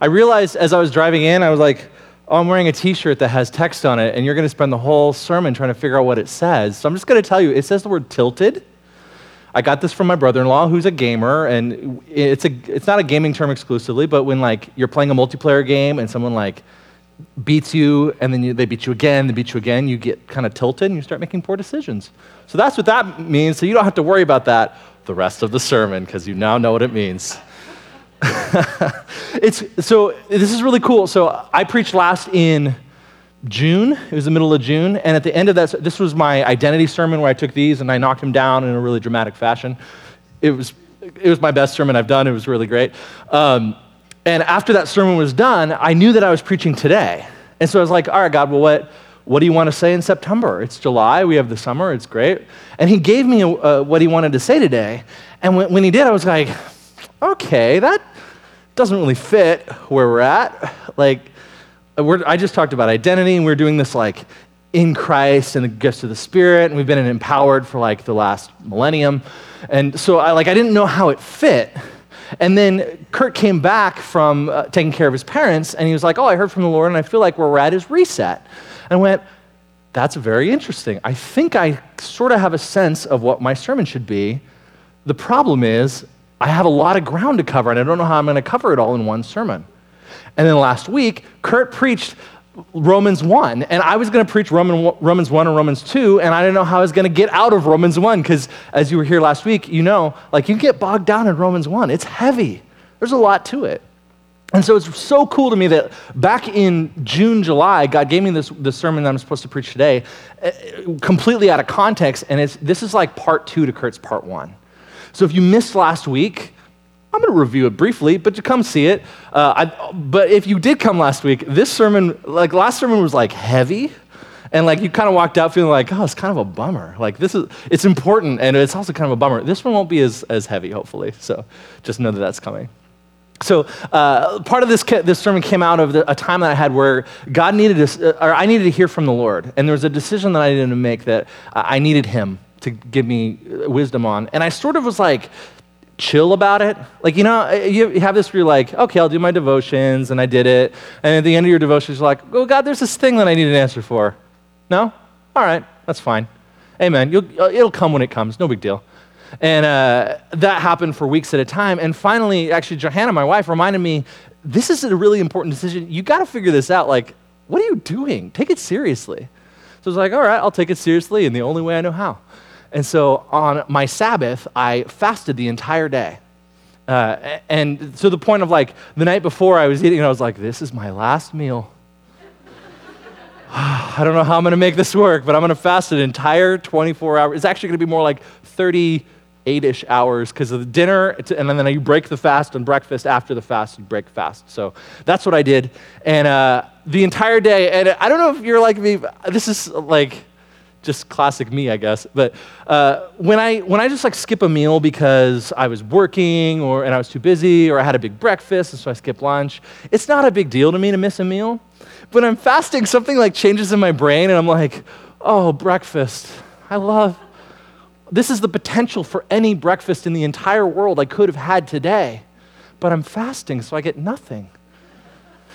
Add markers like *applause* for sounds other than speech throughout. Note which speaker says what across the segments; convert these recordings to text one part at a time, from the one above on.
Speaker 1: I realized as I was driving in, I was like, oh, I'm wearing a t shirt that has text on it, and you're going to spend the whole sermon trying to figure out what it says. So I'm just going to tell you it says the word tilted. I got this from my brother-in-law who's a gamer, and it's, a, it's not a gaming term exclusively, but when like you're playing a multiplayer game and someone like beats you and then you, they beat you again, they beat you again, you get kind of tilted and you start making poor decisions. So that's what that means. So you don't have to worry about that the rest of the sermon because you now know what it means. *laughs* it's so this is really cool. So I preached last in June. It was the middle of June, and at the end of that, this was my identity sermon where I took these and I knocked them down in a really dramatic fashion. It was it was my best sermon I've done. It was really great. Um, and after that sermon was done, I knew that I was preaching today, and so I was like, "All right, God, well, what?" What do you want to say in September? It's July. We have the summer. It's great. And he gave me uh, what he wanted to say today. And when, when he did, I was like, okay, that doesn't really fit where we're at. Like, I just talked about identity, and we're doing this like in Christ and the gifts of the Spirit, and we've been empowered for like the last millennium. And so I like I didn't know how it fit. And then Kurt came back from uh, taking care of his parents, and he was like, "Oh, I heard from the Lord, and I feel like where we're at is reset." And I went, "That's very interesting. I think I sort of have a sense of what my sermon should be." The problem is, I have a lot of ground to cover, and I don't know how I'm going to cover it all in one sermon. And then last week, Kurt preached Romans 1, and I was going to preach Roman, Romans 1 and Romans 2, and I didn't know how I was going to get out of Romans 1, because as you were here last week, you know, like you get bogged down in Romans 1. It's heavy, there's a lot to it. And so it's so cool to me that back in June, July, God gave me this, this sermon that I'm supposed to preach today, eh, completely out of context, and it's, this is like part two to Kurt's part one. So if you missed last week, I'm going to review it briefly, but you come see it. Uh, I, but if you did come last week, this sermon, like last sermon was like heavy. And like you kind of walked out feeling like, oh, it's kind of a bummer. Like this is, it's important and it's also kind of a bummer. This one won't be as, as heavy, hopefully. So just know that that's coming. So uh, part of this, this sermon came out of the, a time that I had where God needed to, or I needed to hear from the Lord. And there was a decision that I needed to make that I needed him to give me wisdom on. And I sort of was like, chill about it. Like, you know, you have this where you're like, okay, I'll do my devotions, and I did it. And at the end of your devotions, you're like, oh, God, there's this thing that I need an answer for. No? All right, that's fine. Amen. You'll, uh, it'll come when it comes, no big deal. And uh, that happened for weeks at a time. And finally, actually, Johanna, my wife, reminded me this is a really important decision. You got to figure this out. Like, what are you doing? Take it seriously. So I was like, all right, I'll take it seriously in the only way I know how. And so on my Sabbath, I fasted the entire day. Uh, and to the point of like the night before I was eating, I was like, this is my last meal. *sighs* I don't know how I'm going to make this work, but I'm going to fast an entire 24 hours. It's actually going to be more like 38 ish hours because of the dinner, and then you break the fast and breakfast. After the fast, you break fast. So that's what I did. And uh, the entire day, and I don't know if you're like me, this is like, just classic me, I guess. But uh, when I when I just like skip a meal because I was working or and I was too busy or I had a big breakfast and so I skip lunch, it's not a big deal to me to miss a meal. But I'm fasting, something like changes in my brain, and I'm like, oh, breakfast. I love. This is the potential for any breakfast in the entire world I could have had today, but I'm fasting, so I get nothing.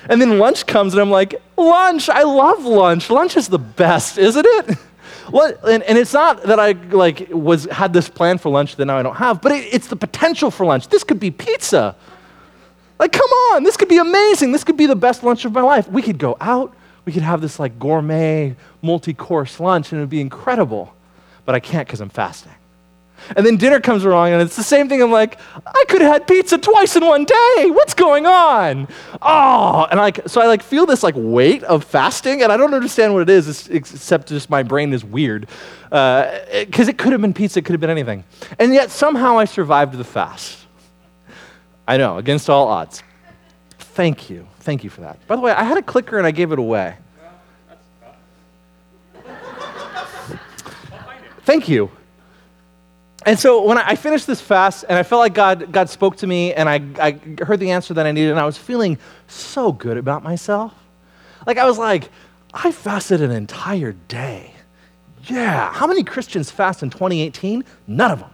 Speaker 1: And then lunch comes, and I'm like, lunch, I love lunch. Lunch is the best, isn't it? *laughs* What, and, and, it's not that I like was had this plan for lunch that now I don't have, but it, it's the potential for lunch. This could be pizza. Like, come on, this could be amazing. This could be the best lunch of my life. We could go out, we could have this like gourmet, multi-course lunch, and it would be incredible. But I can't because I'm fasting. And then dinner comes along, and it's the same thing. I'm like, I could have had pizza twice in one day. What's going on? Oh, and like, so I like feel this like weight of fasting, and I don't understand what it is, except just my brain is weird. Because uh, it could have been pizza, it could have been anything. And yet somehow I survived the fast. I know, against all odds. Thank you. Thank you for that. By the way, I had a clicker and I gave it away. Thank you. And so when I finished this fast and I felt like God, God spoke to me and I, I heard the answer that I needed and I was feeling so good about myself. Like I was like, I fasted an entire day. Yeah. How many Christians fast in 2018? None of them.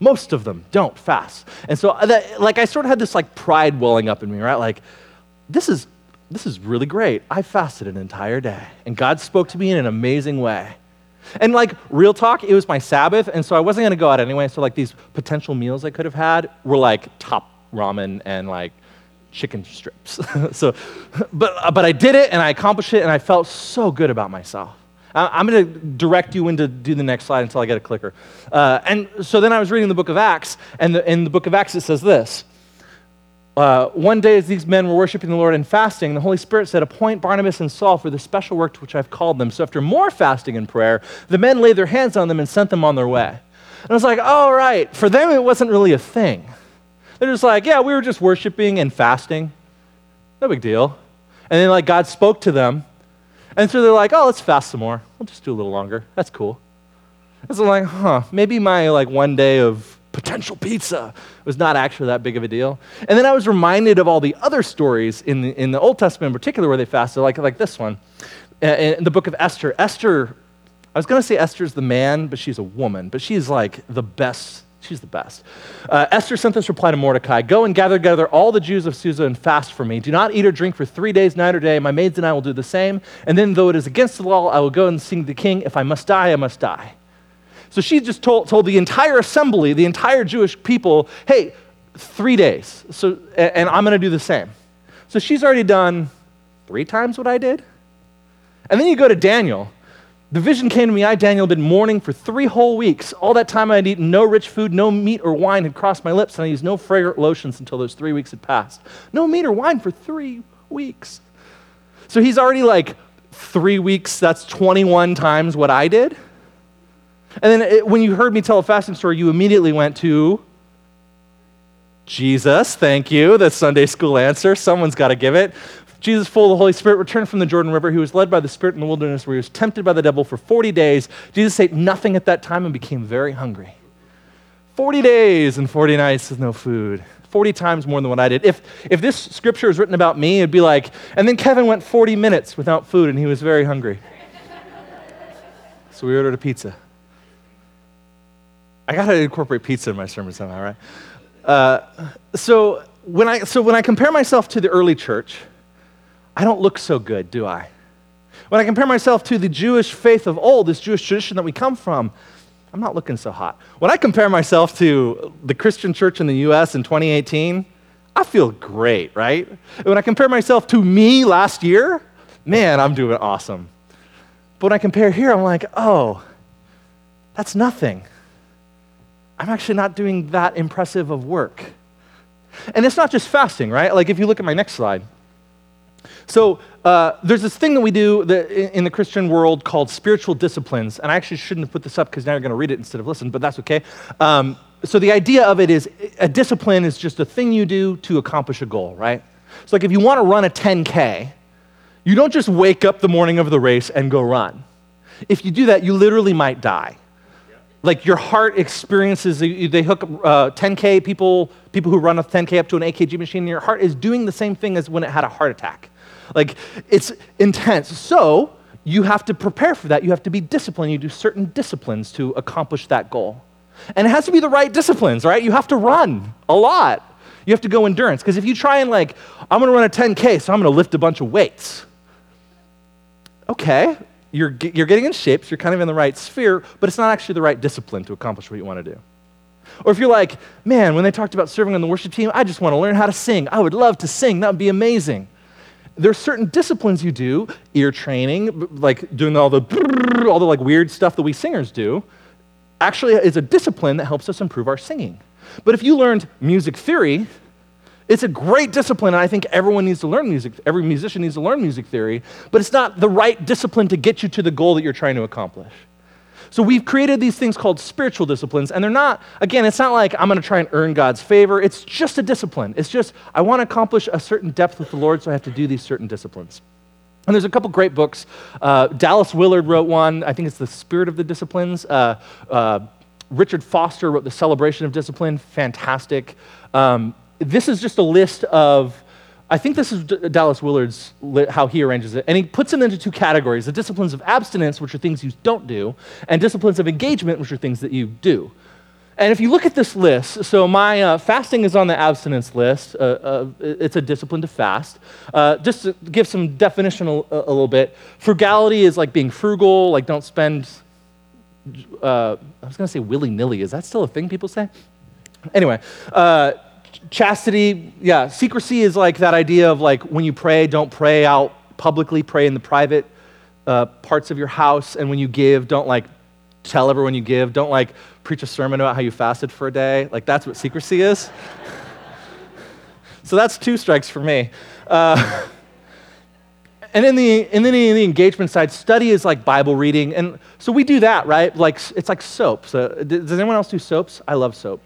Speaker 1: Most of them don't fast. And so uh, that, like I sort of had this like pride welling up in me, right? Like, this is, this is really great. I fasted an entire day, and God spoke to me in an amazing way. And like real talk, it was my Sabbath, and so I wasn't gonna go out anyway. So like these potential meals I could have had were like top ramen and like chicken strips. *laughs* so, but but I did it and I accomplished it, and I felt so good about myself. I'm going to direct you into do the next slide until I get a clicker. Uh, and so then I was reading the book of Acts, and the, in the book of Acts it says this. Uh, one day, as these men were worshiping the Lord and fasting, the Holy Spirit said, Appoint Barnabas and Saul for the special work to which I've called them. So, after more fasting and prayer, the men laid their hands on them and sent them on their way. And I was like, All right. For them, it wasn't really a thing. They're just like, Yeah, we were just worshiping and fasting. No big deal. And then, like, God spoke to them. And so they're like, Oh, let's fast some more. We'll just do a little longer. That's cool. And so I'm like, Huh, maybe my, like, one day of potential pizza was not actually that big of a deal. And then I was reminded of all the other stories in the, in the Old Testament in particular where they fasted, like, like this one. Uh, in the book of Esther, Esther, I was going to say Esther's the man, but she's a woman, but she's like the best. She's the best. Uh, Esther sent this reply to Mordecai Go and gather together all the Jews of Susa and fast for me. Do not eat or drink for three days, night or day. My maids and I will do the same. And then, though it is against the law, I will go and sing the king. If I must die, I must die. So she just told, told the entire assembly, the entire Jewish people, hey, three days. So, and I'm going to do the same. So she's already done three times what I did. And then you go to Daniel. The vision came to me. I, Daniel, had been mourning for three whole weeks. All that time I had eaten no rich food, no meat or wine had crossed my lips, and I used no fragrant lotions until those three weeks had passed. No meat or wine for three weeks. So he's already like, three weeks, that's 21 times what I did. And then it, when you heard me tell a fasting story, you immediately went to Jesus. Thank you. The Sunday school answer. Someone's got to give it. Jesus, full of the Holy Spirit, returned from the Jordan River. He was led by the Spirit in the wilderness where he was tempted by the devil for 40 days. Jesus ate nothing at that time and became very hungry. 40 days and 40 nights with no food. 40 times more than what I did. If, if this scripture is written about me, it'd be like, and then Kevin went 40 minutes without food and he was very hungry. so we ordered a pizza. I got to incorporate pizza in my sermon somehow, right? Uh, so, when I, so when I compare myself to the early church, I don't look so good, do I? When I compare myself to the Jewish faith of old, this Jewish tradition that we come from, I'm not looking so hot. When I compare myself to the Christian church in the US in 2018, I feel great, right? When I compare myself to me last year, man, I'm doing awesome. But when I compare here, I'm like, oh, that's nothing. I'm actually not doing that impressive of work. And it's not just fasting, right? Like if you look at my next slide. So uh, there's this thing that we do that in the Christian world called spiritual disciplines. And I actually shouldn't have put this up because now you're going to read it instead of listen, but that's okay. Um, so the idea of it is a discipline is just a thing you do to accomplish a goal, right? So like if you want to run a 10K, you don't just wake up the morning of the race and go run. If you do that, you literally might die like your heart experiences they hook uh, 10k people people who run a 10k up to an EKG machine and your heart is doing the same thing as when it had a heart attack. Like it's intense. So you have to prepare for that. You have to be disciplined. You do certain disciplines to accomplish that goal. And it has to be the right disciplines right? You have to run a lot. You have to go endurance. Because if you try and like i'm going to run a 10k so i'm going to lift a bunch of weights. Okay you're, you're getting in shape, you're kind of in the right sphere, but it's not actually the right discipline to accomplish what you want to do. Or if you're like, man, when they talked about serving on the worship team, I just want to learn how to sing. I would love to sing. That would be amazing. There are certain disciplines you do, ear training, like doing all the all the like weird stuff that we singers do, actually is a discipline that helps us improve our singing. But if you learned music theory, it's a great discipline, and I think everyone needs to learn music. Every musician needs to learn music theory, but it's not the right discipline to get you to the goal that you're trying to accomplish. So we've created these things called spiritual disciplines, and they're not, again, it's not like I'm going to try and earn God's favor. It's just a discipline. It's just, I want to accomplish a certain depth with the Lord, so I have to do these certain disciplines. And there's a couple great books. Uh, Dallas Willard wrote one, I think it's The Spirit of the Disciplines. Uh, uh, Richard Foster wrote The Celebration of Discipline, fantastic. Um, this is just a list of, I think this is Dallas Willard's, how he arranges it. And he puts them into two categories the disciplines of abstinence, which are things you don't do, and disciplines of engagement, which are things that you do. And if you look at this list, so my uh, fasting is on the abstinence list. Uh, uh, it's a discipline to fast. Uh, just to give some definition a, a, little bit, frugality is like being frugal, like don't spend, uh, I was going to say willy nilly. Is that still a thing people say? Anyway, uh, chastity, yeah, secrecy is like that idea of like when you pray, don't pray out publicly, pray in the private parts of your house. And when you give, don't like tell everyone you give. Don't like preach a sermon about how you fasted for a day. Like that's what secrecy is. so that's two strikes for me. Uh, and in the, in the, in the engagement side, study is like Bible reading. And so we do that, right? Like, it's like soap. So, does anyone else do soaps? I love soap.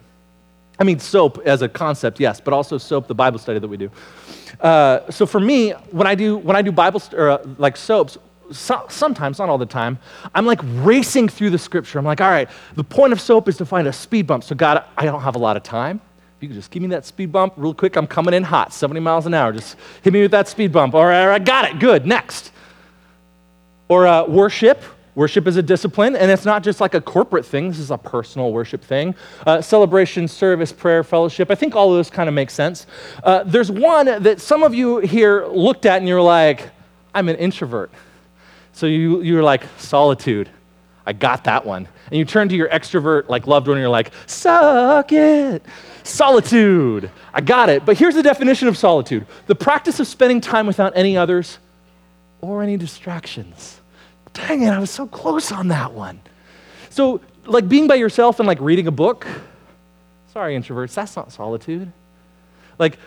Speaker 1: I mean, soap as a concept, yes, but also soap, the Bible study that we do. Uh, so for me, when I do, when I do Bible, st- or, uh, like soaps, so, sometimes, not all the time, I'm like racing through the scripture. I'm like, all right, the point of soap is to find a speed bump. So, God, I don't have a lot of time. If you could just give me that speed bump real quick, I'm coming in hot, 70 miles an hour. Just hit me with that speed bump. All right, I got it. Good. Next. Or uh, worship. Worship is a discipline, and it's not just like a corporate thing. This is a personal worship thing. Uh, celebration, service, prayer, fellowship. I think all of those kind of make sense. Uh, there's one that some of you here looked at and you're like, I'm an introvert. So you, you're like, solitude. I got that one. And you turn to your extrovert, like loved one, and you're like, suck it. Solitude. I got it. But here's the definition of solitude the practice of spending time without any others or any distractions. Dang it, I was so close on that one. So, like being by yourself and like reading a book, sorry, introverts, that's not solitude. Like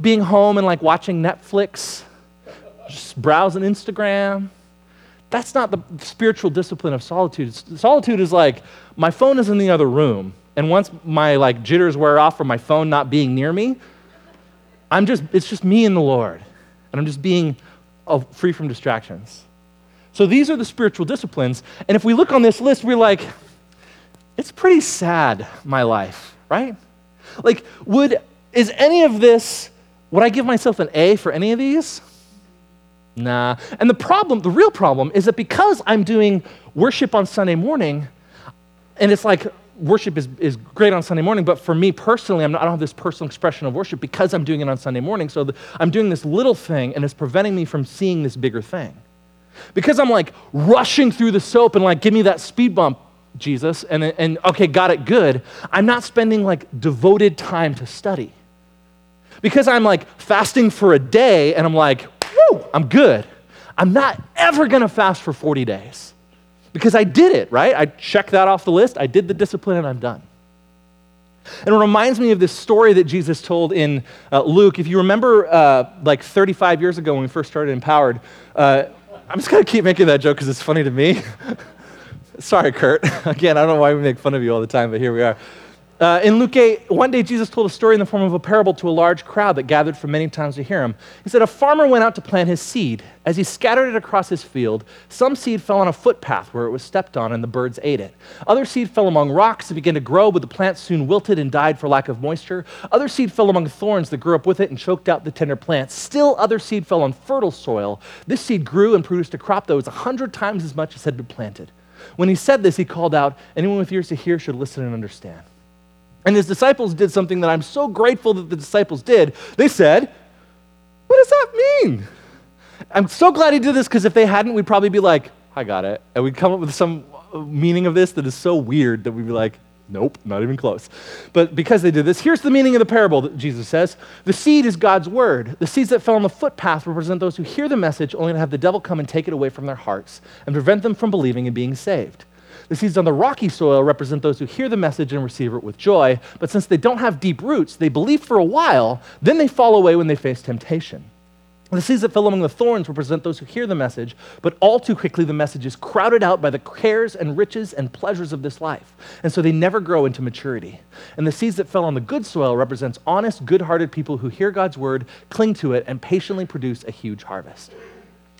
Speaker 1: being home and like watching Netflix, just browsing Instagram, that's not the spiritual discipline of solitude. Solitude is like my phone is in the other room, and once my like jitters wear off from my phone not being near me, I'm just it's just me and the Lord, and I'm just being oh, free from distractions. So these are the spiritual disciplines, and if we look on this list, we're like, it's pretty sad, my life, right? Like, would is any of this? Would I give myself an A for any of these? Nah. And the problem, the real problem, is that because I'm doing worship on Sunday morning, and it's like worship is, is great on Sunday morning, but for me personally, I'm not, i don't have this personal expression of worship because I'm doing it on Sunday morning. So the, I'm doing this little thing, and it's preventing me from seeing this bigger thing. Because I'm like rushing through the soap and like, give me that speed bump, Jesus, and, and okay, got it good. I'm not spending like devoted time to study. Because I'm like fasting for a day and I'm like, woo, I'm good. I'm not ever to fast for 40 days because I did it, right? I checked that off the list. I did the discipline and I'm done. And it reminds me of this story that Jesus told in uh, Luke. If you remember, uh, like 35 years ago when we first started Empowered, uh, I'm just going to keep making that joke because it's funny to me. *laughs* Sorry, Kurt. *laughs* Again, I don't know why we make fun of you all the time, but here we are. Uh, in Luke 8, one day Jesus told a story in the form of a parable to a large crowd that gathered from many times to hear him. He said, A farmer went out to plant his seed. As he scattered it across his field, some seed fell on a footpath where it was stepped on, and the birds ate it. Other seed fell among rocks and began to grow, but the plant soon wilted and died for lack of moisture. Other seed fell among thorns that grew up with it and choked out the tender plants. Still, other seed fell on fertile soil. This seed grew and produced a crop that was a hundred times as much as had been planted. When he said this, he called out, Anyone with ears to hear should listen and understand. And his disciples did something that I'm so grateful that the disciples did. They said, What does that mean? I'm so glad he did this because if they hadn't, we'd probably be like, I got it. And we'd come up with some uh, meaning of this that is so weird that we'd be like, Nope, not even close. But because they did this, here's the meaning of the parable that Jesus says The seed is God's word. The seeds that fell on the footpath represent those who hear the message only to have the devil come and take it away from their hearts and prevent them from believing and being saved. The seeds on the rocky soil represent those who hear the message and receive it with joy, but since they don't have deep roots, they believe for a while, then they fall away when they face temptation. The seeds that fell among the thorns represent those who hear the message, but all too quickly the message is crowded out by the cares and riches and pleasures of this life, and so they never grow into maturity. And the seeds that fell on the good soil represents honest, good-hearted people who hear God's word, cling to it, and patiently produce a huge harvest.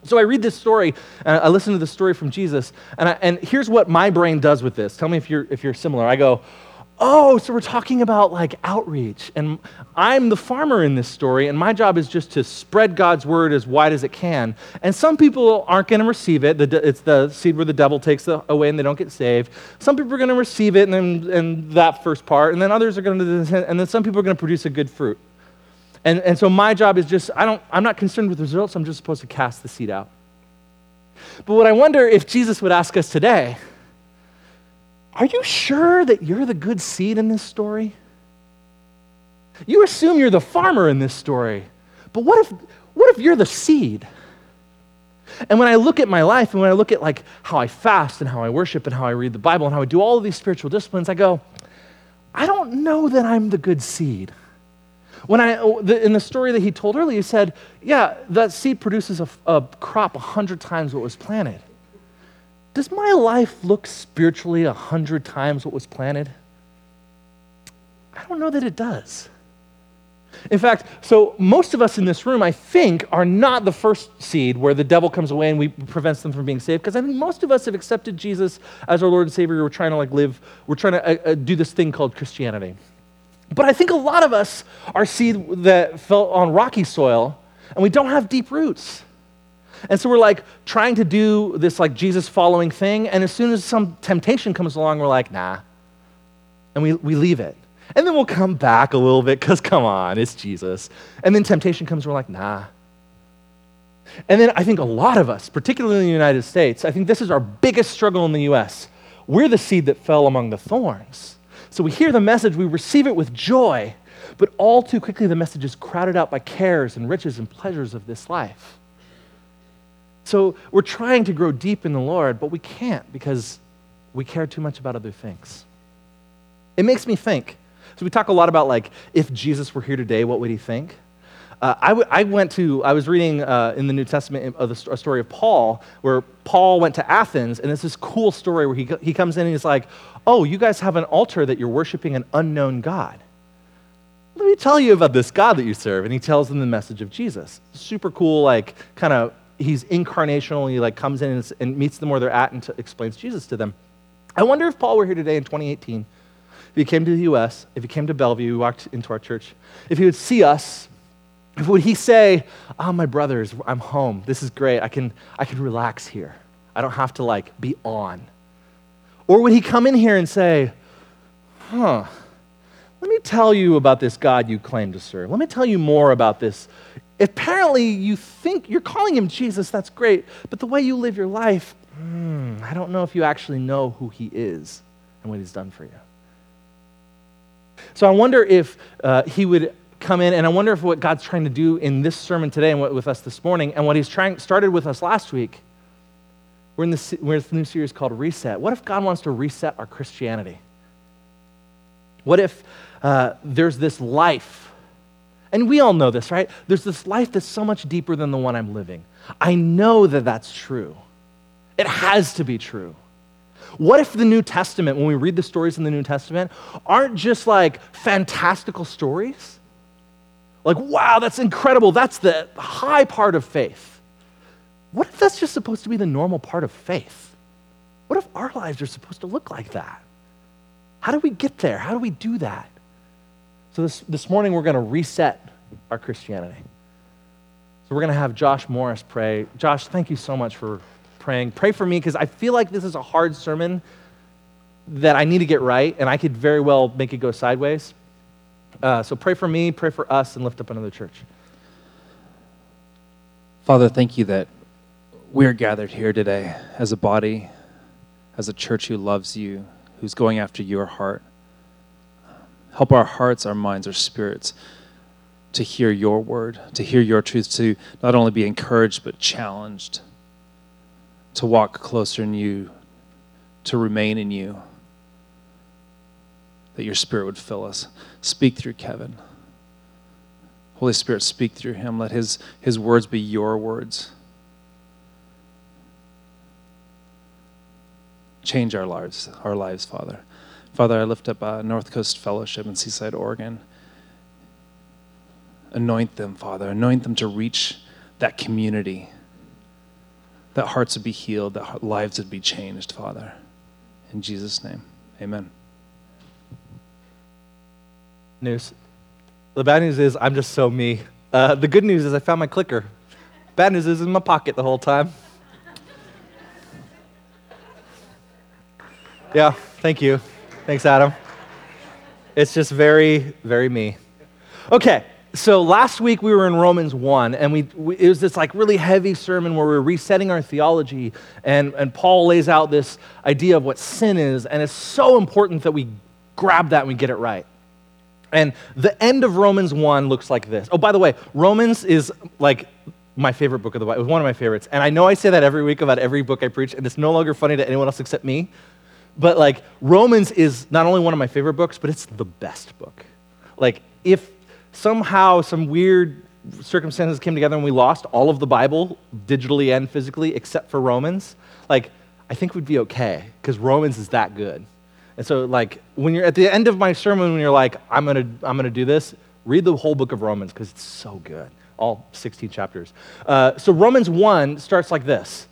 Speaker 1: So I read this story, and I listen to the story from Jesus, and, I, and here's what my brain does with this. Tell me if you're, if you're similar. I go, oh, so we're talking about like outreach. And I'm the farmer in this story, and my job is just to spread God's word as wide as it can. And some people aren't going to receive it. It's the seed where the devil takes away and they don't get saved. Some people are going to receive it and, then, and that first part, and then others are going to, and then some people are going to produce a good fruit. And, and so my job is just, I don't, I'm not concerned with results, I'm just supposed to cast the seed out. But what I wonder if Jesus would ask us today, are you sure that you're the good seed in this story? You assume you're the farmer in this story, but what if, what if you're the seed? And when I look at my life and when I look at like how I fast and how I worship and how I read the Bible and how I do all of these spiritual disciplines, I go, I don't know that I'm the good seed. When I, in the story that he told earlier, he said, Yeah, that seed produces a, a crop a hundred times what was planted. Does my life look spiritually a hundred times what was planted? I don't know that it does. In fact, so most of us in this room, I think, are not the first seed where the devil comes away and we prevents them from being saved. Because I think most of us have accepted Jesus as our Lord and Savior. We're trying to like live, we're trying to uh, uh, do this thing called Christianity. But I think a lot of us are seed that fell on rocky soil and we don't have deep roots. And so we're like trying to do this like Jesus following thing. And as soon as some temptation comes along, we're like, nah. And we, we leave it. And then we'll come back a little bit because come on, it's Jesus. And then temptation comes, we're like, nah. And then I think a lot of us, particularly in the United States, I think this is our biggest struggle in the US. We're the seed that fell among the thorns. So we hear the message, we receive it with joy, but all too quickly the message is crowded out by cares and riches and pleasures of this life. So we're trying to grow deep in the Lord, but we can't because we care too much about other things. It makes me think. So we talk a lot about like, if Jesus were here today, what would he think? Uh, I, w- I went to, I was reading uh, in the New Testament of the, a story of Paul, where Paul went to Athens, and it's this cool story where he, he comes in and he's like, Oh, you guys have an altar that you're worshiping an unknown God. Let me tell you about this God that you serve. And he tells them the message of Jesus. Super cool, like, kind of, he's incarnational. He, like, comes in and, and meets them where they're at and t- explains Jesus to them. I wonder if Paul were here today in 2018, if he came to the U.S., if he came to Bellevue, he walked into our church, if he would see us would he say, Oh, my brothers, I'm home. This is great. I can, I can relax here. I don't have to like be on. Or would he come in here and say, Huh, let me tell you about this God you claim to serve. Let me tell you more about this. Apparently, you think you're calling him Jesus, that's great, but the way you live your life, hmm, I don't know if you actually know who he is and what he's done for you. So I wonder if uh, he would come in, and I wonder if what God's trying to do in this sermon today and what, with us this morning, and what He's trying started with us last week. We're in this, we're in this new series called Reset. What if God wants to reset our Christianity? What if uh, there's this life, and we all know this, right? There's this life that's so much deeper than the one I'm living. I know that that's true. It has to be true. What if the New Testament, when we read the stories in the New Testament, aren't just like fantastical stories? Like, wow, that's incredible. That's the high part of faith. What if that's just supposed to be the normal part of faith? What if our lives are supposed to look like that? How do we get there? How do we do that? So, this, this morning, we're going to reset our Christianity. So, we're going to have Josh Morris pray. Josh, thank you so much for praying. Pray for me because I feel like this is a hard sermon that I need to get right, and I could very well make it go sideways. Uh, so pray for me, pray for us, and lift up another church.
Speaker 2: Father, thank you that we're gathered here today as a body, as a church who loves you, who's going after your heart. Help our hearts, our minds, our spirits to hear your word, to hear your truth, to not only be encouraged, but challenged, to walk closer in you, to remain in you that your Spirit would fill us. Speak through Kevin. Holy Spirit, speak through him. Let his, his words be your words. Change our lives, our lives, Father. Father, I lift up uh, North Coast Fellowship in Seaside, Oregon. Anoint them, Father. Anoint them to reach that community, that hearts would be healed, that lives would be changed, Father. In Jesus' name, amen.
Speaker 1: news. The bad news is I'm just so me. Uh, the good news is I found my clicker. Bad news is in my pocket the whole time. Yeah, thank you. Thanks, Adam. It's just very, very me. Okay, so last week we were in Romans 1, and we, we, it was this like really heavy sermon where we're resetting our theology, and, and Paul lays out this idea of what sin is, and it's so important that we grab that and we get it right. And the end of Romans 1 looks like this. Oh, by the way, Romans is like my favorite book of the Bible. It was one of my favorites. And I know I say that every week about every book I preach, and it's no longer funny to anyone else except me. But like, Romans is not only one of my favorite books, but it's the best book. Like, if somehow some weird circumstances came together and we lost all of the Bible, digitally and physically, except for Romans, like, I think we'd be okay, because Romans is that good. And so, like, when you're at the end of my sermon, when you're like, I'm gonna, I'm gonna do this, read the whole book of Romans, because it's so good. All 16 chapters. Uh, so, Romans 1 starts like this.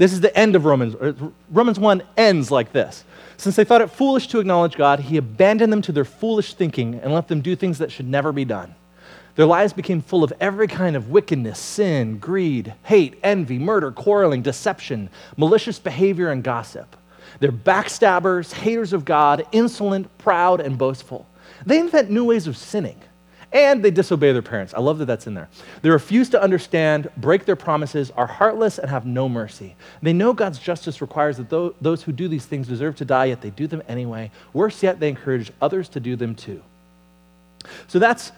Speaker 1: This is the end of Romans. Uh, Romans 1 ends like this. Since they thought it foolish to acknowledge God, he abandoned them to their foolish thinking and let them do things that should never be done. Their lives became full of every kind of wickedness, sin, greed, hate, envy, murder, quarreling, deception, malicious behavior, and gossip. They're backstabbers, haters of God, insolent, proud, and boastful. They invent new ways of sinning and they disobey their parents. I love that that's in there. They refuse to understand, break their promises, are heartless, and have no mercy. They know God's justice requires that those who do these things deserve to die, yet they do them anyway. Worse yet, they encourage others to do them too. So that's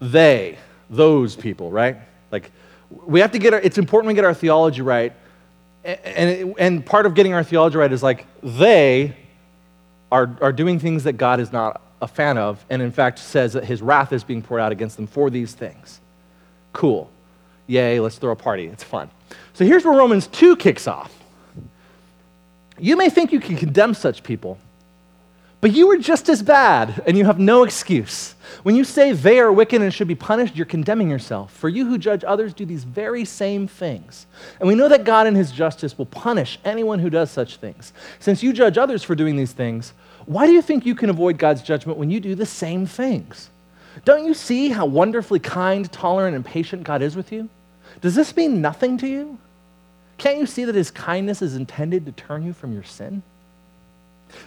Speaker 1: they, those people, right? Like, we have to get our, it's important we get our theology right. And, and part of getting our theology right is like, they are, are doing things that God is not a fan of, and in fact says that his wrath is being poured out against them for these things. Cool. Yay, let's throw a party. It's fun. So here's where Romans 2 kicks off. You may think you can condemn such people, but you are just as bad, and you have no excuse. When you say they are wicked and should be punished, you're condemning yourself. For you who judge others do these very same things. And we know that God in his justice will punish anyone who does such things. Since you judge others for doing these things, why do you think you can avoid God's judgment when you do the same things? Don't you see how wonderfully kind, tolerant, and patient God is with you? Does this mean nothing to you? Can't you see that his kindness is intended to turn you from your sin?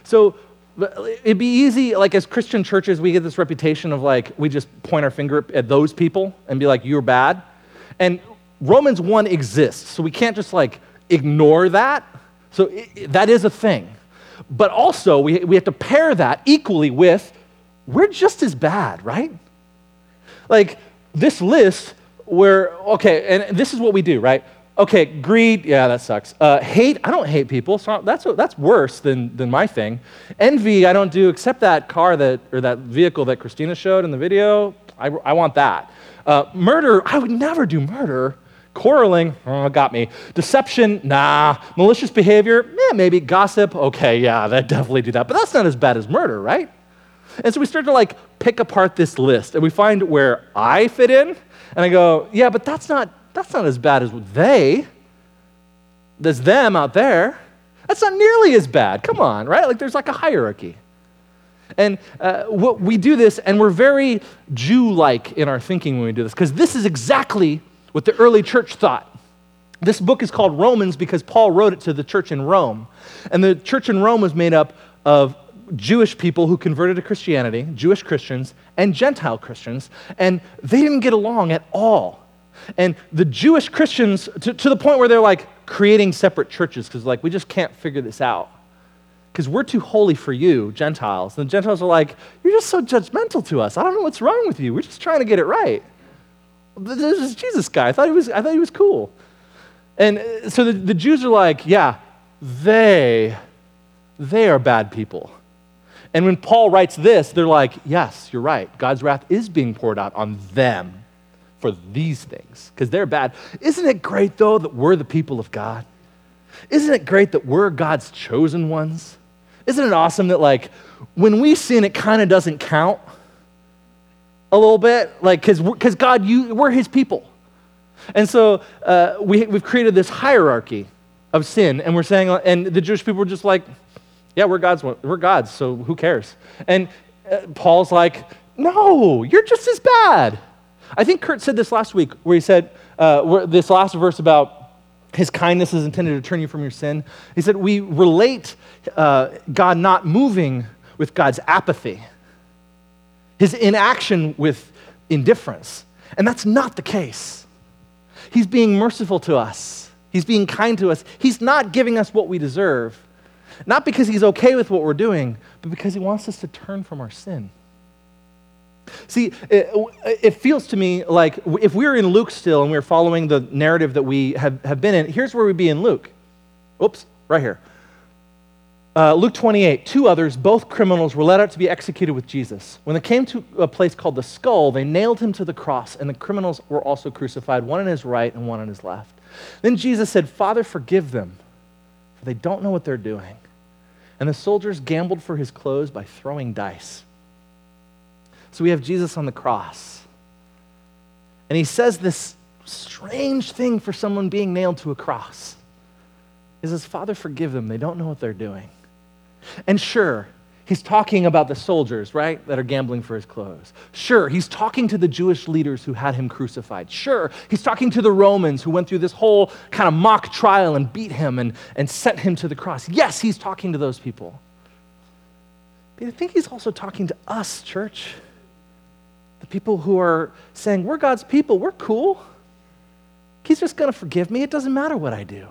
Speaker 1: So it'd be easy, like as Christian churches, we get this reputation of like, we just point our finger at those people and be like, you're bad. And Romans 1 exists, so we can't just like ignore that. So it, that is a thing. But also, we, we have to pair that equally with we're just as bad, right? Like this list where, okay, and this is what we do, right? Okay, greed, yeah, that sucks. Uh, hate, I don't hate people, so that's, that's worse than, than my thing. Envy, I don't do, except that car that, or that vehicle that Christina showed in the video, I, I want that. Uh, murder, I would never do murder. Quarreling, oh, got me. Deception, nah. Malicious behavior, yeah, maybe. Gossip, okay, yeah, that *laughs* definitely do that. But that's not as bad as murder, right? And so we start to like pick apart this list and we find where I fit in. And I go, yeah, but that's not, that's not as bad as they. There's them out there. That's not nearly as bad. Come on, right? Like there's like a hierarchy. And uh, what we do this, and we're very Jew like in our thinking when we do this, because this is exactly what the early church thought. This book is called Romans because Paul wrote it to the church in Rome. And the church in Rome was made up of Jewish people who converted to Christianity, Jewish Christians, and Gentile Christians, and they didn't get along at all. And the Jewish Christians, to, to the point where they're like creating separate churches, because like, we just can't figure this out. Because we're too holy for you, Gentiles. And the Gentiles are like, you're just so judgmental to us. I don't know what's wrong with you. We're just trying to get it right. This is Jesus guy. I thought he was, I thought he was cool. And uh, so the, the Jews are like, yeah, they, they are bad people. And when Paul writes this, they're like, yes, you're right. God's wrath is being poured out on them for these things because they're bad. Isn't it great, though, that we're the people of God? Isn't it great that we're God's chosen ones? Isn't it awesome that, like, when we sin, it kind of doesn't count? A little bit, like, because God, you, we're His people. And so uh, we, we've created this hierarchy of sin, and we're saying, and the Jewish people were just like, yeah, we're God's, we're God's, so who cares? And uh, Paul's like, No, you're just as bad. I think Kurt said this last week where he said, uh, where this last verse about his kindness is intended to turn you from your sin. He said, We relate uh, God not moving with God's apathy, his inaction with indifference. And that's not the case. He's being merciful to us, he's being kind to us. He's not giving us what we deserve, not because he's okay with what we're doing, but because he wants us to turn from our sin. See, it, it, feels to me like if we were in Luke still and we are following the narrative that we have, have been in, here's where we'd be in Luke. Oops, right here. Uh, Luke 28, two others, both criminals, were led out to be executed with Jesus. When they came to a place called the skull, they nailed him to the cross, and the criminals were also crucified, one on his right and one on his left. Then Jesus said, Father, forgive them, for they don't know what they're doing. And the soldiers gambled for his clothes by throwing dice. So we have Jesus on the cross. And he says this strange thing for someone being nailed to a cross. He says, Father, forgive them. They don't know what they're doing. And sure, he's talking about the soldiers, right, that are gambling for his clothes. Sure, he's talking to the Jewish leaders who had him crucified. Sure, he's talking to the Romans who went through this whole kind of mock trial and beat him and, and sent him to the cross. Yes, he's talking to those people. But I think he's also talking to us, church. The people who are saying, We're God's people, we're cool. He's just going to forgive me. It doesn't matter what I do.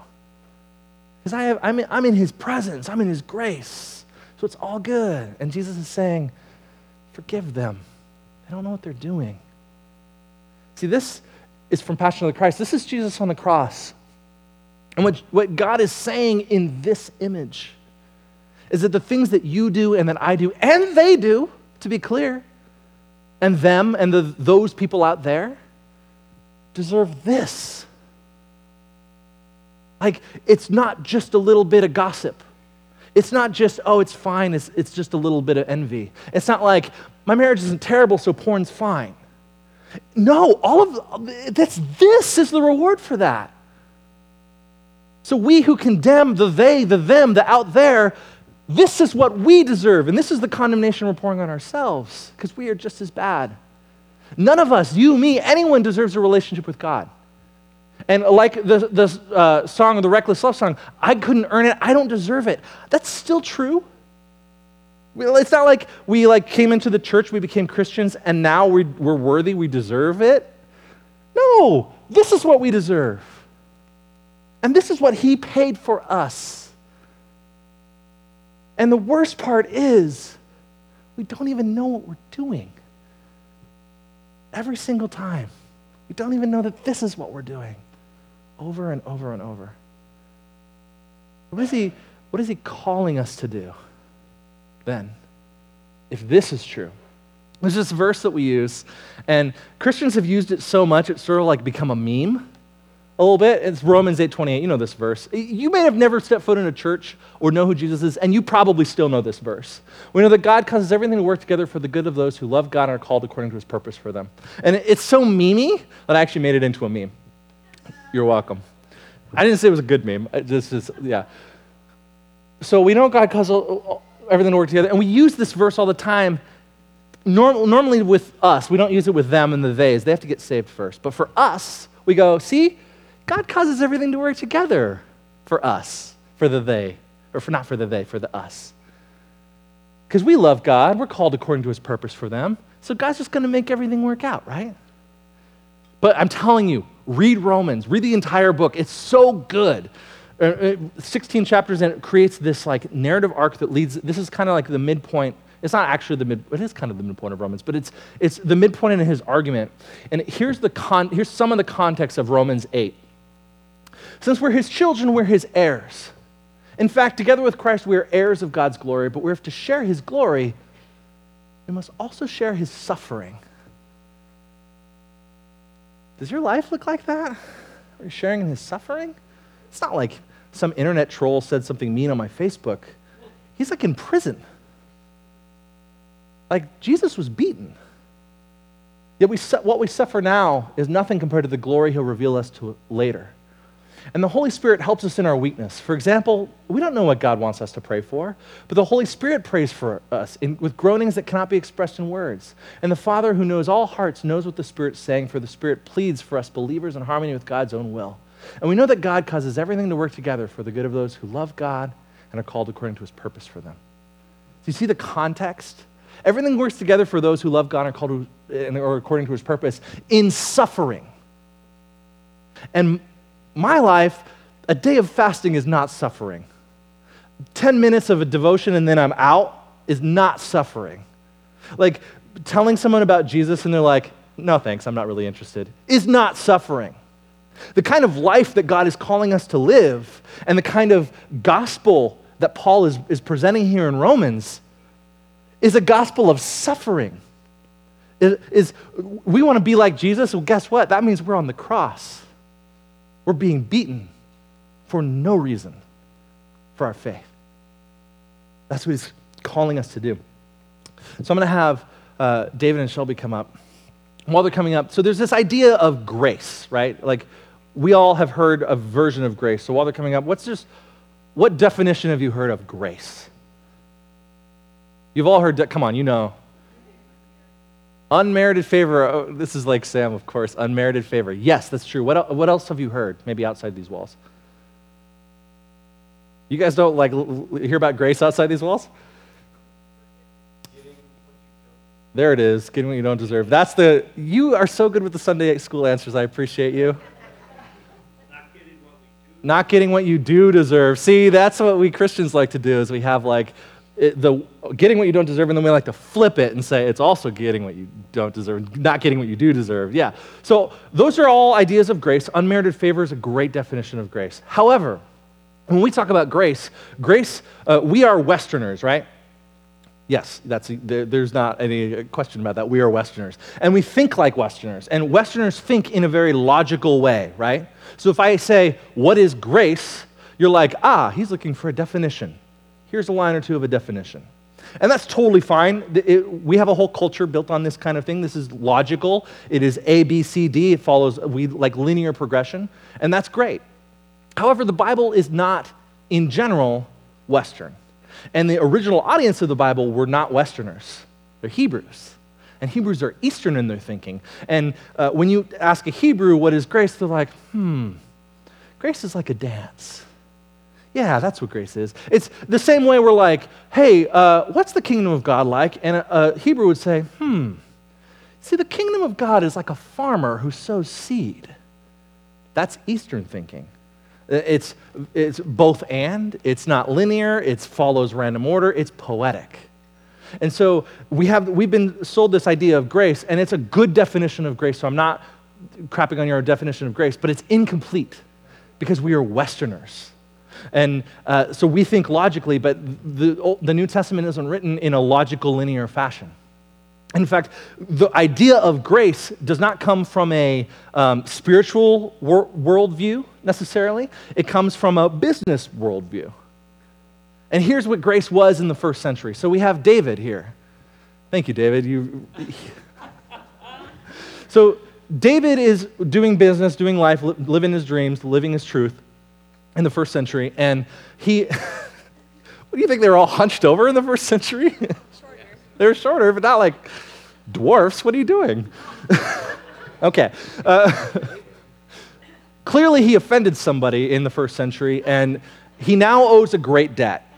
Speaker 1: Because I have, I'm, in, I'm in His presence, I'm in His grace. So it's all good. And Jesus is saying, Forgive them. They don't know what they're doing. See, this is from Passion of the Christ. This is Jesus on the cross. And what, what God is saying in this image is that the things that you do and that I do, and they do, to be clear, and them and the, those people out there deserve this. Like, it's not just a little bit of gossip. It's not just, oh, it's fine, it's, it's just a little bit of envy. It's not like, my marriage isn't terrible, so porn's fine. No, all of this, this is the reward for that. So we who condemn the they, the them, the out there, this is what we deserve, and this is the condemnation we're pouring on ourselves because we are just as bad. None of us, you, me, anyone deserves a relationship with God. And like the, the uh, song, the Reckless Love song, I couldn't earn it, I don't deserve it. That's still true. It's not like we like came into the church, we became Christians, and now we, we're worthy, we deserve it. No, this is what we deserve. And this is what He paid for us. And the worst part is, we don't even know what we're doing. Every single time. We don't even know that this is what we're doing over and over and over. What is he, what is he calling us to do then? If this is true. There's this verse that we use, and Christians have used it so much, it's sort of like become a meme a little bit. It's Romans 8:28. You know this verse. You may have never stepped foot in a church or know who Jesus is, and you probably still know this verse. We know that God causes everything to work together for the good of those who love God and are called according to his purpose for them. And it's so memey that I actually made it into a meme. You're welcome. I didn't say it was a good meme. This is yeah. So we know God causes everything to work together, and we use this verse all the time. Norm- normally with us, we don't use it with them and the theys. They have to get saved first. But for us, we go, see, God causes everything to work together for us, for the they, or for not for the they, for the us. Because we love God, we're called according to his purpose for them. So God's just going to make everything work out, right? But I'm telling you, read Romans, read the entire book. It's so good. Uh, uh 16 chapters and it creates this like narrative arc that leads this is kind of like the midpoint it's not actually the mid it is kind of the midpoint of romans but it's it's the midpoint in his argument and here's the con here's some of the context of romans 8 since we're his children, we're his heirs. In fact, together with Christ, we are heirs of God's glory, but we have to share his glory, we must also share his suffering. Does your life look like that? Are you sharing in his suffering? It's not like some internet troll said something mean on my Facebook. He's like in prison. Like Jesus was beaten. Yet we, what we suffer now is nothing compared to the glory he'll reveal us to later. And the Holy Spirit helps us in our weakness. For example, we don't know what God wants us to pray for, but the Holy Spirit prays for us in, with groanings that cannot be expressed in words. And the Father, who knows all hearts, knows what the Spirit's saying, for the Spirit pleads for us believers in harmony with God's own will. And we know that God causes everything to work together for the good of those who love God and are called according to his purpose for them. Do you see the context? Everything works together for those who love God and are called to, are according to his purpose in suffering. And my life, a day of fasting is not suffering. 10 minutes of a devotion and then I'm out is not suffering. Like telling someone about Jesus and they're like, no thanks, I'm not really interested, is not suffering. The kind of life that God is calling us to live and the kind of gospel that Paul is, is presenting here in Romans is a gospel of suffering. It is, we want to be like Jesus? Well, guess what? That means we're on the cross. We're being beaten for no reason for our faith. That's what he's calling us to do. So I'm going to have uh, David and Shelby come up. While they're coming up, so there's this idea of grace, right? Like we all have heard a version of grace. So while they're coming up, what's just what definition have you heard of grace? You've all heard, come on, you know. Unmerited favor. Oh, this is like Sam, of course. Unmerited favor. Yes, that's true. What, what else have you heard? Maybe outside these walls. You guys don't like hear about grace outside these walls? There it is, getting what you don't deserve. That's the, you are so good with the Sunday school answers. I appreciate you. Not getting what you do deserve. See, that's what we Christians like to do is we have like it, the getting what you don't deserve, and then we like to flip it and say it's also getting what you don't deserve, not getting what you do deserve. Yeah. So those are all ideas of grace. Unmerited favor is a great definition of grace. However, when we talk about grace, grace, uh, we are Westerners, right? Yes, that's, there, there's not any question about that. We are Westerners. And we think like Westerners. And Westerners think in a very logical way, right? So if I say, What is grace? you're like, Ah, he's looking for a definition. Here's a line or two of a definition. And that's totally fine. It, we have a whole culture built on this kind of thing. This is logical. It is A, B, C, D. It follows we like linear progression, and that's great. However, the Bible is not, in general, Western. And the original audience of the Bible were not Westerners, they're Hebrews. And Hebrews are Eastern in their thinking. And uh, when you ask a Hebrew what is grace, they're like, hmm, grace is like a dance. Yeah, that's what grace is. It's the same way we're like, hey, uh, what's the kingdom of God like? And a, a Hebrew would say, hmm, see, the kingdom of God is like a farmer who sows seed. That's Eastern thinking. It's, it's both and. It's not linear. It follows random order. It's poetic. And so we have, we've been sold this idea of grace, and it's a good definition of grace. So I'm not crapping on your definition of grace, but it's incomplete because we are Westerners. And uh, so we think logically, but the, the New Testament isn't written in a logical, linear fashion. In fact, the idea of grace does not come from a um, spiritual wor- worldview necessarily, it comes from a business worldview. And here's what grace was in the first century. So we have David here. Thank you, David. You. *laughs* so David is doing business, doing life, living his dreams, living his truth in the first century, and he. *laughs* what do you think they were all hunched over in the first century? *laughs* They're shorter, but not like dwarfs. What are you doing? *laughs* okay. Uh, clearly, he offended somebody in the first century, and he now owes a great debt.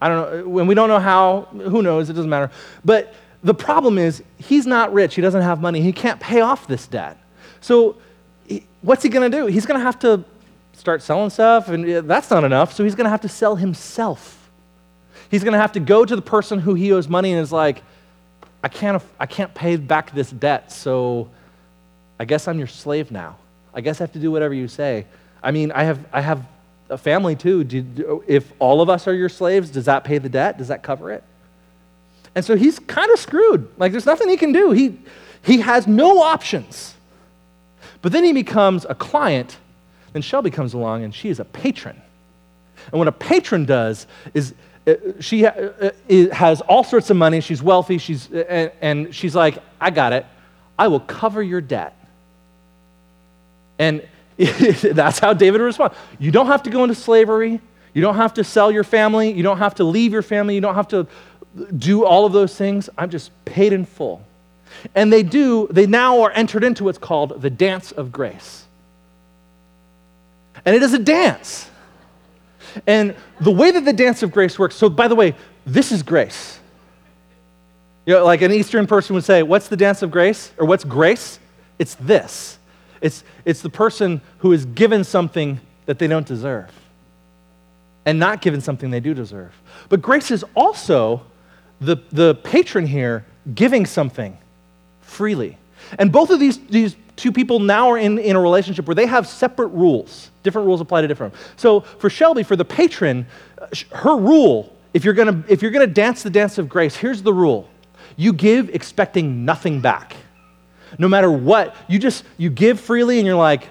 Speaker 1: I don't know, when we don't know how, who knows, it doesn't matter. But the problem is, he's not rich, he doesn't have money, he can't pay off this debt. So, what's he going to do? He's going to have to start selling stuff, and that's not enough, so he's going to have to sell himself. He's going to have to go to the person who he owes money and is like, I can't, I can't pay back this debt, so I guess I'm your slave now. I guess I have to do whatever you say. I mean, I have, I have a family too. Do, if all of us are your slaves, does that pay the debt? Does that cover it? And so he's kind of screwed. Like, there's nothing he can do. He, he has no options. But then he becomes a client, then Shelby comes along and she is a patron. And what a patron does is uh, she uh, uh, has all sorts of money. She's wealthy. She's, and she's like, I got it. I will cover your debt. And *laughs* That's how David responds. You don't have to go into slavery. You don't have to sell your family. You don't have to leave your family. You don't have to do all of those things. I'm just paid in full. And they do, they now are entered into what's called the dance of grace. And it is a dance. And the way that the dance of grace works, so by the way, this is grace. You know, like an Eastern person would say, What's the dance of grace? Or what's grace? It's this. It's, it's the person who is given something that they don't deserve and not given something they do deserve. But grace is also the, the patron here giving something freely. And both of these, these two people now are in, in a relationship where they have separate rules. Different rules apply to different. So for Shelby, for the patron, uh, her rule, if you're gonna, if you're gonna dance the dance of grace, here's the rule. You give expecting nothing back no matter what, you just you give freely and you're like,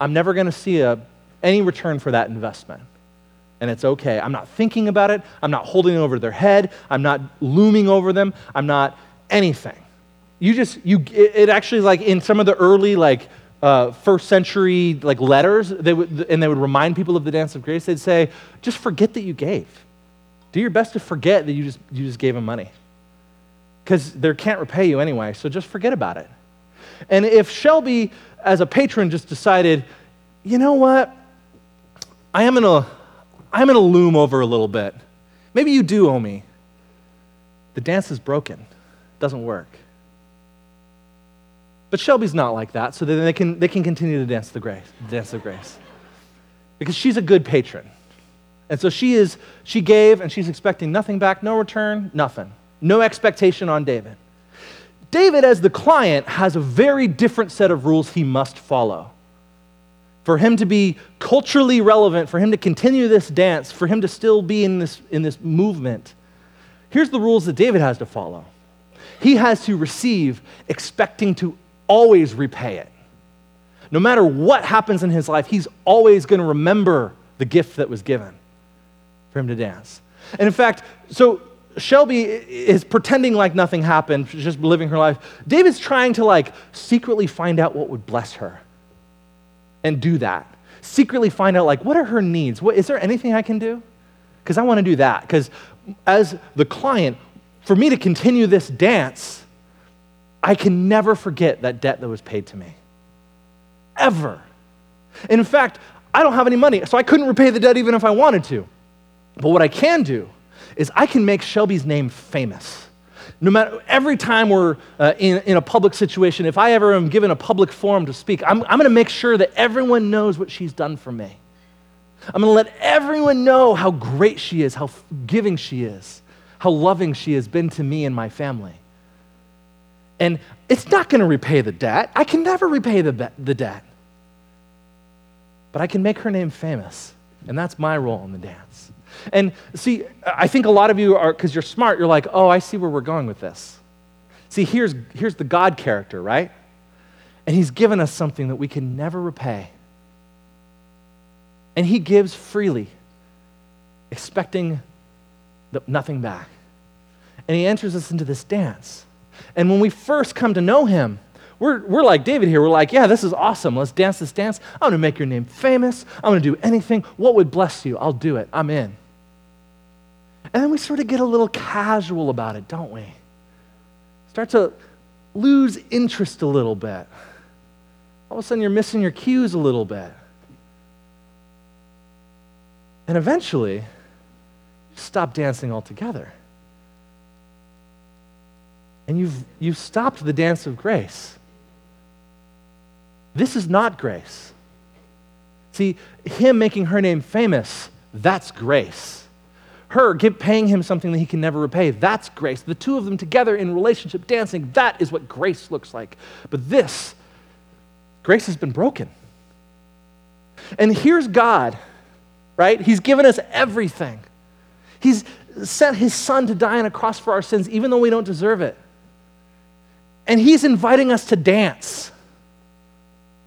Speaker 1: I'm never to see a, any return for that investment. And it's okay. I'm not thinking about it. I'm not holding it over their head. I'm not looming over them. I'm not anything. You just you it, actually like in some of the early like uh, first century like letters they would, and they would remind people of the dance of grace they'd say just forget that you gave do your best to forget that you just you just gave them money because they can't repay you anyway so just forget about it and if Shelby, as a patron, just decided, you know what, I am to I'm to loom over a little bit. Maybe you do owe me. The dance is broken. It doesn't work. But Shelby's not like that, so then they can, they can continue to dance the grace, dance of grace. Because she's a good patron. And so she is, she gave and she's expecting nothing back, no return, nothing. No expectation on David. David, as the client, has a very different set of rules he must follow. For him to be culturally relevant, for him to continue this dance, for him to still be in this, in this movement, here's the rules that David has to follow. He has to receive, expecting to always repay it. No matter what happens in his life, he's always going to remember the gift that was given for him to dance. And in fact, so Shelby is pretending like nothing happened, just living her life. David's trying to like secretly find out what would bless her and do that. Secretly find out like what are her needs? What, is there anything I can do? Because I want to do that. Because as the client, for me to continue this dance, I can never forget that debt that was paid to me. Ever. And in fact, I don't have any money, so I couldn't repay the debt even if I wanted to. But what I can do is I can make Shelby's name famous. No matter, every time we're uh, in, in a public situation, if I ever am given a public forum to speak, I'm, I'm going to make sure that everyone knows what she's done for me. I'm going to let everyone know how great she is, how giving she is, how loving she has been to me and my family. And it's not going to repay the debt. I can never repay the, the debt. But I can make her name famous. And that's my role in the dance. And see, I think a lot of you are, because you're smart, you're like, oh, I see where we're going with this. See, here's, here's the God character, right? And he's given us something that we can never repay. And he gives freely, expecting the, nothing back. And he enters us into this dance. And when we first come to know him, we're, we're like David here. We're like, yeah, this is awesome. Let's dance this dance. I'm going to make your name famous. I'm going to do anything. What would bless you? I'll do it. I'm in. And then we sort of get a little casual about it, don't we? Start to lose interest a little bit. All of a sudden, you're missing your cues a little bit. And eventually, stop dancing altogether. And you've, you've stopped the dance of grace. This is not grace. See, him making her name famous, that's grace her give, paying him something that he can never repay. That's grace. The two of them together in relationship, dancing, that is what grace looks like. But this, grace has been broken. And here's God, right? He's given us everything. He's sent his son to die on a cross for our sins, even though we don't deserve it. And he's inviting us to dance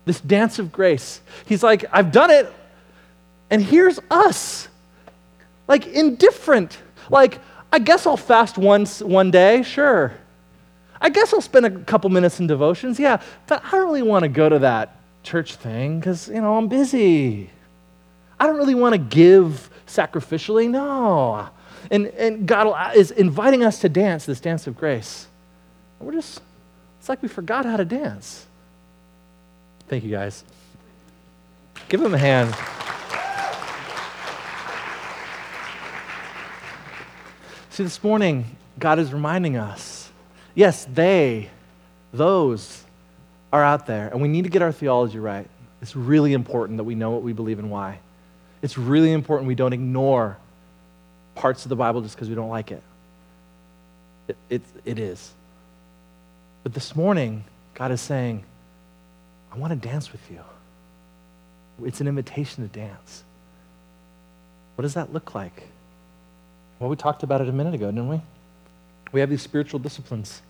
Speaker 1: this dance of grace. He's like, I've done it, and here's us like indifferent. Like, I guess I'll fast once one day, sure. I guess I'll spend a couple minutes in devotions, yeah, but I don't really want to go to that church thing because, you know, I'm busy. I don't really want to give sacrificially. No. And, and God is inviting us to dance this dance of grace. We're just, it's like we forgot how to dance. Thank you, guys. Give them a hand. See, this morning, God is reminding us yes, they, those are out there, and we need to get our theology right. It's really important that we know what we believe and why. It's really important we don't ignore parts of the Bible just because we don't like it. It, it, it is. But this morning, God is saying, I want to dance with you. It's an invitation to dance. What does that look like? Well, we talked about it a minute ago, didn't we? We have these spiritual disciplines.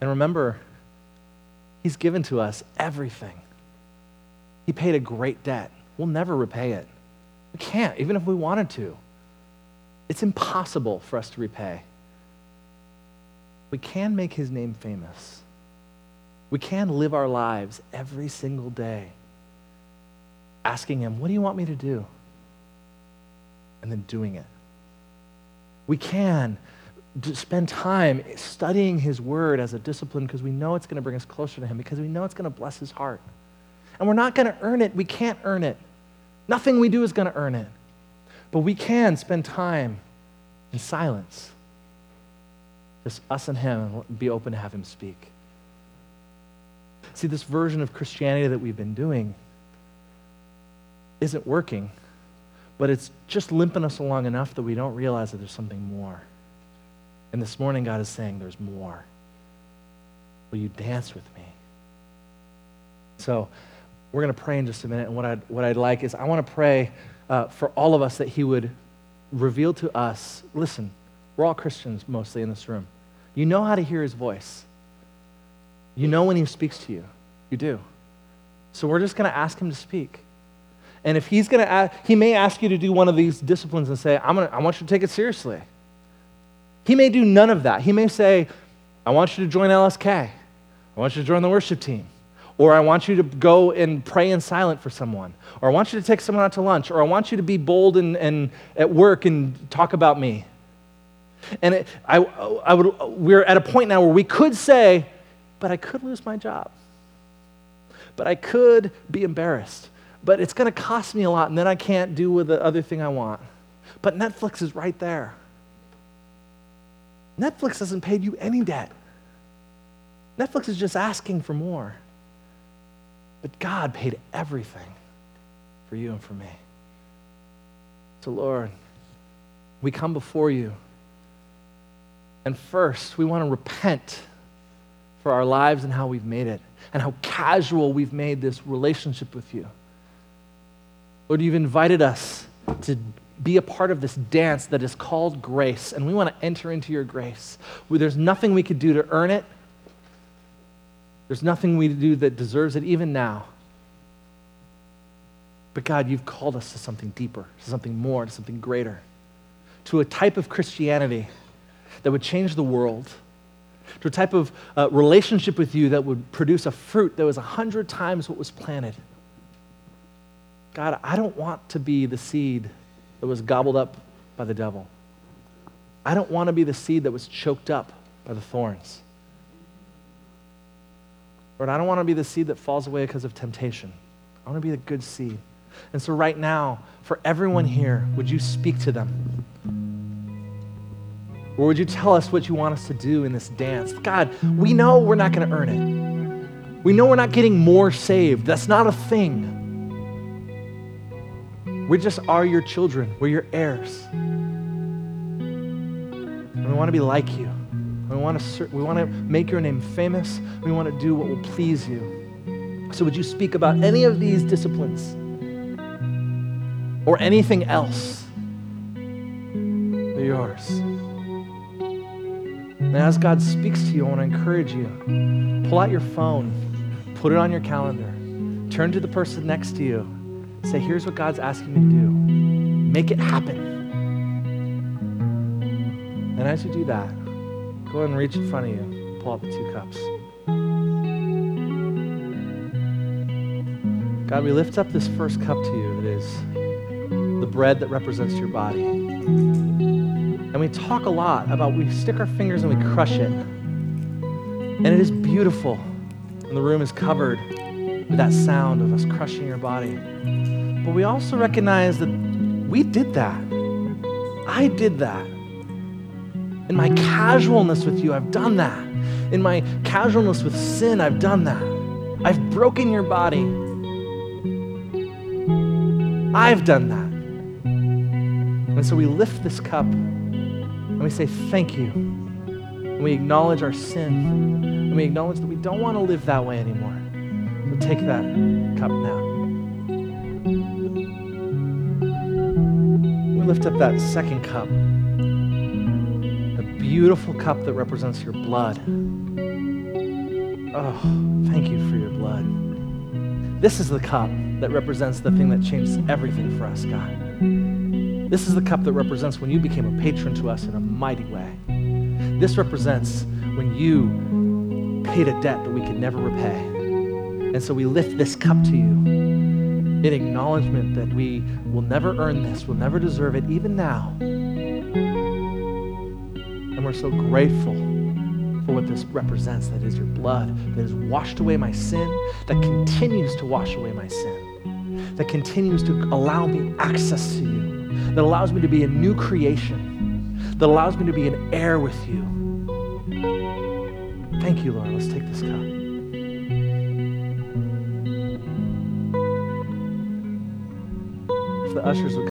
Speaker 1: And remember, He's given to us everything. He paid a great debt. We'll never repay it. We can't, even if we wanted to. It's impossible for us to repay. We can make His name famous. We can live our lives every single day asking Him, What do you want me to do? And then doing it. We can spend time studying His Word as a discipline because we know it's going to bring us closer to Him, because we know it's going to bless His heart. And we're not going to earn it. We can't earn it. Nothing we do is going to earn it. But we can spend time in silence, just us and Him, and be open to have Him speak. See, this version of Christianity that we've been doing isn't working, but it's just limping us along enough that we don't realize that there's something more. And this morning, God is saying, There's more. Will you dance with me? So, we're going to pray in just a minute. And what I'd, what I'd like is, I want to pray uh, for all of us that He would reveal to us listen, we're all Christians mostly in this room. You know how to hear His voice, you know when He speaks to you. You do. So, we're just going to ask Him to speak. And if He's going to, ask, He may ask you to do one of these disciplines and say, I'm gonna, I want you to take it seriously. He may do none of that. He may say, I want you to join LSK. I want you to join the worship team. Or I want you to go and pray in silent for someone. Or I want you to take someone out to lunch. Or I want you to be bold and, and at work and talk about me. And it, I, I would, we're at a point now where we could say, but I could lose my job. But I could be embarrassed. But it's going to cost me a lot, and then I can't do with the other thing I want. But Netflix is right there. Netflix hasn't paid you any debt. Netflix is just asking for more. But God paid everything for you and for me. So, Lord, we come before you. And first, we want to repent for our lives and how we've made it, and how casual we've made this relationship with you. Lord, you've invited us to be a part of this dance that is called grace, and we want to enter into your grace. There's nothing we could do to earn it. There's nothing we do that deserves it, even now. But God, you've called us to something deeper, to something more, to something greater, to a type of Christianity that would change the world, to a type of uh, relationship with you that would produce a fruit that was a hundred times what was planted. God, I don't want to be the seed that was gobbled up by the devil. I don't want to be the seed that was choked up by the thorns. Lord, I don't want to be the seed that falls away because of temptation. I want to be the good seed. And so, right now, for everyone here, would you speak to them? Or would you tell us what you want us to do in this dance? God, we know we're not going to earn it. We know we're not getting more saved. That's not a thing. We just are your children. We're your heirs. And we want to be like you. We want to, we want to make your name famous. We want to do what will please you. So, would you speak about any of these disciplines or anything else? They're yours. And as God speaks to you, I want to encourage you pull out your phone, put it on your calendar, turn to the person next to you, Say, here's what God's asking me to do. Make it happen. And as you do that, go ahead and reach in front of you, pull out the two cups. God, we lift up this first cup to you that is the bread that represents your body. And we talk a lot about we stick our fingers and we crush it. And it is beautiful. And the room is covered with that sound of us crushing your body. But we also recognize that we did that. I did that. In my casualness with you, I've done that. In my casualness with sin, I've done that. I've broken your body. I've done that. And so we lift this cup and we say, Thank you. And we acknowledge our sin. And we acknowledge that we don't want to live that way anymore. So take that cup now. We lift up that second cup, a beautiful cup that represents your blood. Oh, thank you for your blood. This is the cup that represents the thing that changed everything for us, God. This is the cup that represents when you became a patron to us in a mighty way. This represents when you paid a debt that we could never repay. And so we lift this cup to you in acknowledgement that we will never earn this, we'll never deserve it, even now. And we're so grateful for what this represents that is your blood, that has washed away my sin, that continues to wash away my sin, that continues to allow me access to you, that allows me to be a new creation, that allows me to be an heir with you. Thank you, Lord. Let's take this cup. If the ushers would